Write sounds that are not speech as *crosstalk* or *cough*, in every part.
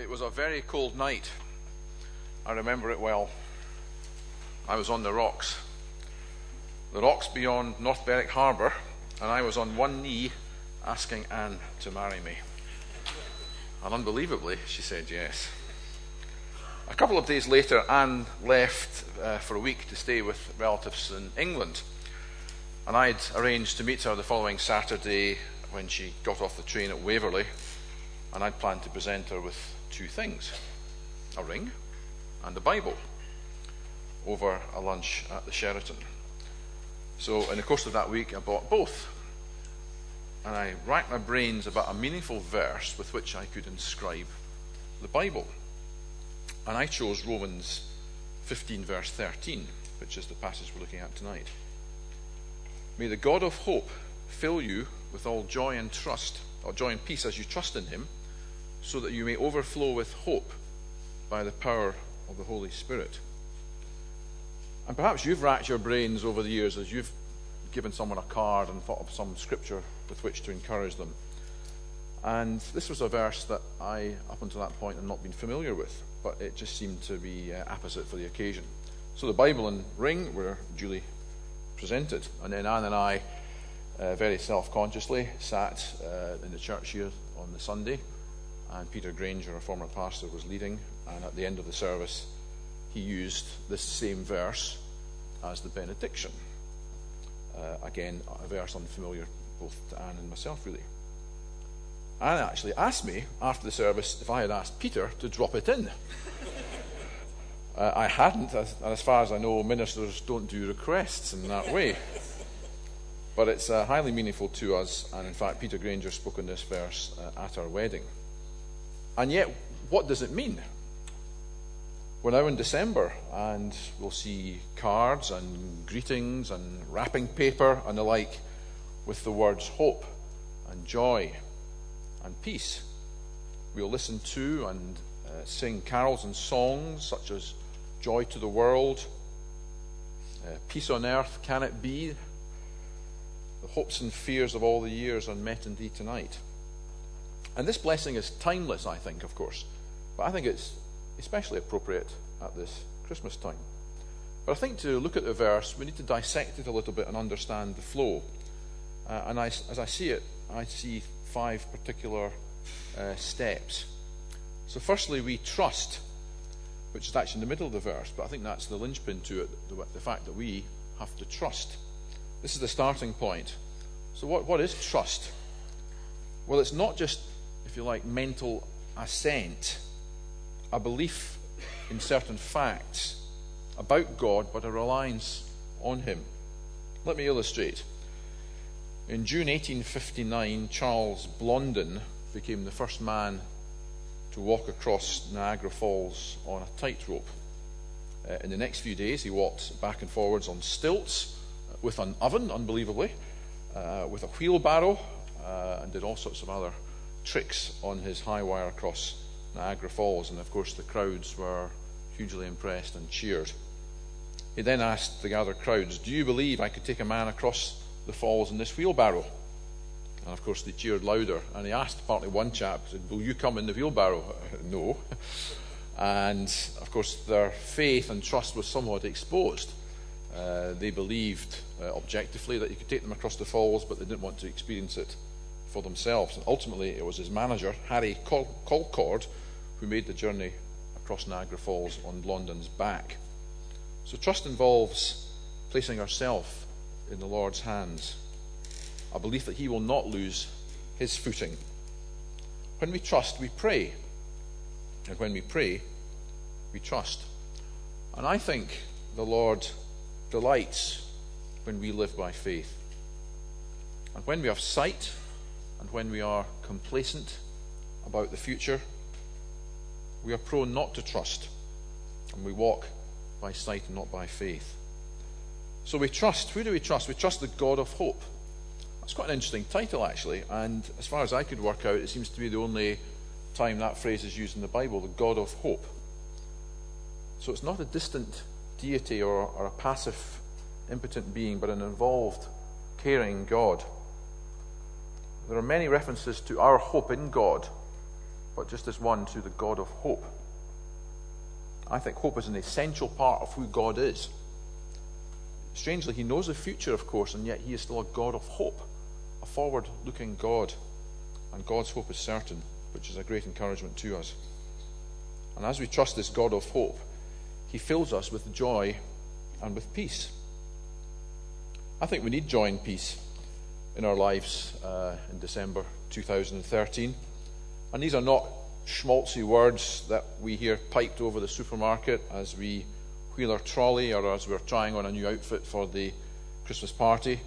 It was a very cold night. I remember it well. I was on the rocks. The rocks beyond North Berwick Harbour, and I was on one knee asking Anne to marry me. And unbelievably, she said yes. A couple of days later, Anne left uh, for a week to stay with relatives in England. And I'd arranged to meet her the following Saturday when she got off the train at Waverley. And I'd planned to present her with two things a ring and a Bible over a lunch at the Sheraton. So, in the course of that week, I bought both. And I racked my brains about a meaningful verse with which I could inscribe the Bible. And I chose Romans 15, verse 13, which is the passage we're looking at tonight. May the God of hope fill you with all joy and trust, or joy and peace as you trust in him, so that you may overflow with hope by the power of the Holy Spirit. And perhaps you've racked your brains over the years as you've given someone a card and thought of some scripture with which to encourage them. And this was a verse that I, up until that point, had not been familiar with, but it just seemed to be uh, apposite for the occasion. So the Bible and ring were duly presented. And then Anne and I, uh, very self consciously, sat uh, in the church here on the Sunday and Peter Granger, a former pastor, was leading. And at the end of the service, he used this same verse as the benediction. Uh, again, a verse unfamiliar both to Anne and myself, really. Anne actually asked me after the service if I had asked Peter to drop it in. *laughs* uh, I hadn't, and as far as I know, ministers don't do requests in that way. But it's uh, highly meaningful to us, and in fact, Peter Granger spoke on this verse uh, at our wedding. And yet, what does it mean? We're now in December, and we'll see cards and greetings and wrapping paper and the like with the words hope and joy and peace. We'll listen to and uh, sing carols and songs such as Joy to the World, uh, Peace on Earth, Can It Be? The hopes and fears of all the years unmet indeed tonight. And this blessing is timeless, I think, of course. But I think it's especially appropriate at this Christmas time. But I think to look at the verse, we need to dissect it a little bit and understand the flow. Uh, and I, as I see it, I see five particular uh, steps. So, firstly, we trust, which is actually in the middle of the verse, but I think that's the linchpin to it the, the fact that we have to trust. This is the starting point. So, what, what is trust? Well, it's not just if you like, mental assent, a belief in certain facts about God, but a reliance on Him. Let me illustrate. In June 1859, Charles Blondin became the first man to walk across Niagara Falls on a tightrope. Uh, in the next few days, he walked back and forwards on stilts uh, with an oven, unbelievably, uh, with a wheelbarrow, uh, and did all sorts of other tricks on his high wire across Niagara Falls, and of course the crowds were hugely impressed and cheered. He then asked the gathered crowds, Do you believe I could take a man across the falls in this wheelbarrow? And of course they cheered louder. And he asked partly one chap, said, Will you come in the wheelbarrow? *laughs* no. And of course their faith and trust was somewhat exposed. Uh, they believed uh, objectively that you could take them across the falls, but they didn't want to experience it for themselves. And ultimately, it was his manager, Harry Col- Colcord, who made the journey across Niagara Falls on Blondin's back. So trust involves placing ourselves in the Lord's hands, a belief that He will not lose His footing. When we trust, we pray. And when we pray, we trust. And I think the Lord delights when we live by faith. And when we have sight, and when we are complacent about the future, we are prone not to trust, and we walk by sight and not by faith. So we trust. Who do we trust? We trust the God of hope. That's quite an interesting title, actually, and as far as I could work out, it seems to be the only time that phrase is used in the Bible the God of hope. So it's not a distant deity or, or a passive, impotent being, but an involved, caring God. There are many references to our hope in God, but just as one to the God of hope. I think hope is an essential part of who God is. Strangely, He knows the future, of course, and yet He is still a God of hope, a forward looking God. And God's hope is certain, which is a great encouragement to us. And as we trust this God of hope, He fills us with joy and with peace. I think we need joy and peace in our lives uh, in December 2013. And these are not schmaltzy words that we hear piped over the supermarket as we wheel our trolley or as we're trying on a new outfit for the Christmas party.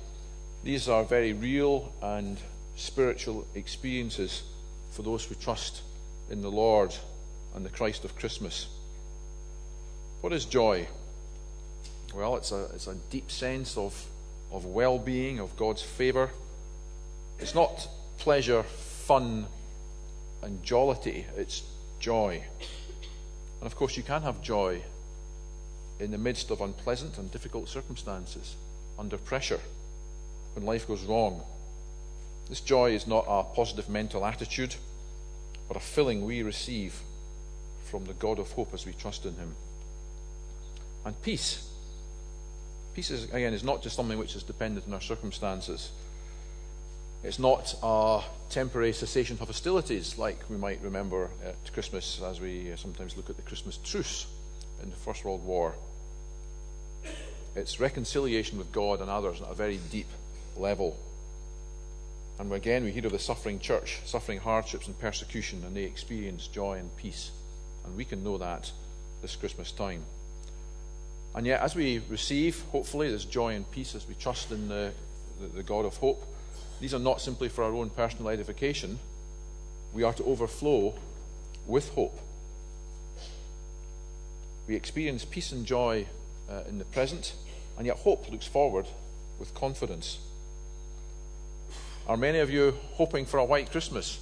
These are very real and spiritual experiences for those who trust in the Lord and the Christ of Christmas. What is joy? Well, it's a, it's a deep sense of, of well being, of God's favour. It's not pleasure, fun, and jollity, it's joy. And of course, you can have joy in the midst of unpleasant and difficult circumstances, under pressure, when life goes wrong. This joy is not a positive mental attitude, but a filling we receive from the God of hope as we trust in Him. And peace. Peace, is, again, is not just something which is dependent on our circumstances. It's not a temporary cessation of hostilities like we might remember at Christmas as we uh, sometimes look at the Christmas truce in the First World War. It's reconciliation with God and others at a very deep level. And again, we hear of the suffering church, suffering hardships and persecution, and they experience joy and peace. And we can know that this Christmas time. And yet, as we receive, hopefully, this joy and peace as we trust in the, the, the God of hope, these are not simply for our own personal edification. We are to overflow with hope. We experience peace and joy uh, in the present, and yet hope looks forward with confidence. Are many of you hoping for a white Christmas?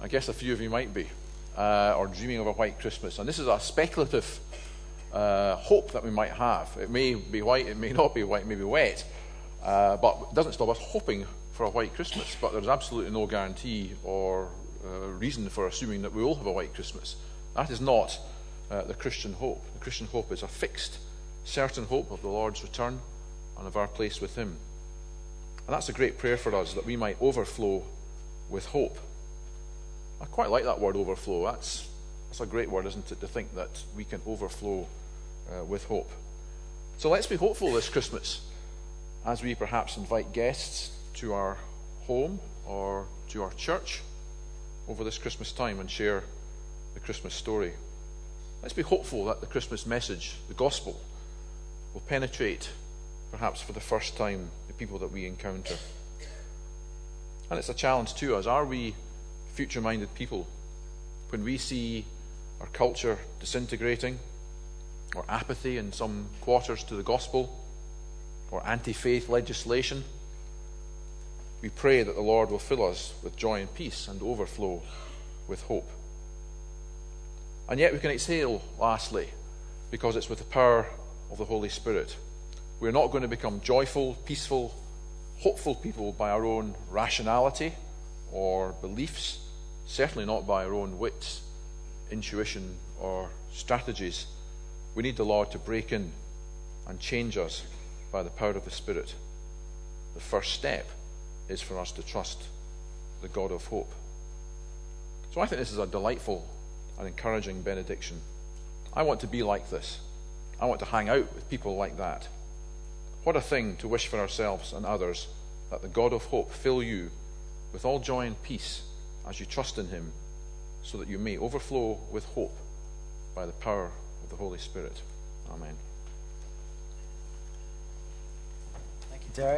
I guess a few of you might be, uh, or dreaming of a white Christmas. And this is a speculative uh, hope that we might have. It may be white, it may not be white, it may be wet, uh, but it doesn't stop us hoping for a white Christmas, but there's absolutely no guarantee or uh, reason for assuming that we will have a white Christmas. That is not uh, the Christian hope. The Christian hope is a fixed, certain hope of the Lord's return and of our place with Him. And that's a great prayer for us that we might overflow with hope. I quite like that word overflow. That's, that's a great word, isn't it, to think that we can overflow uh, with hope. So let's be hopeful this Christmas as we perhaps invite guests to our home or to our church over this Christmas time and share the Christmas story. Let's be hopeful that the Christmas message, the gospel, will penetrate, perhaps for the first time, the people that we encounter. And it's a challenge to us. Are we future minded people? When we see our culture disintegrating, or apathy in some quarters to the gospel, or anti faith legislation, we pray that the Lord will fill us with joy and peace and overflow with hope. And yet we can exhale, lastly, because it's with the power of the Holy Spirit. We're not going to become joyful, peaceful, hopeful people by our own rationality or beliefs, certainly not by our own wits, intuition, or strategies. We need the Lord to break in and change us by the power of the Spirit. The first step is for us to trust the God of hope. So I think this is a delightful and encouraging benediction. I want to be like this. I want to hang out with people like that. What a thing to wish for ourselves and others that the God of hope fill you with all joy and peace as you trust in him, so that you may overflow with hope by the power of the Holy Spirit. Amen. Thank you, Derek.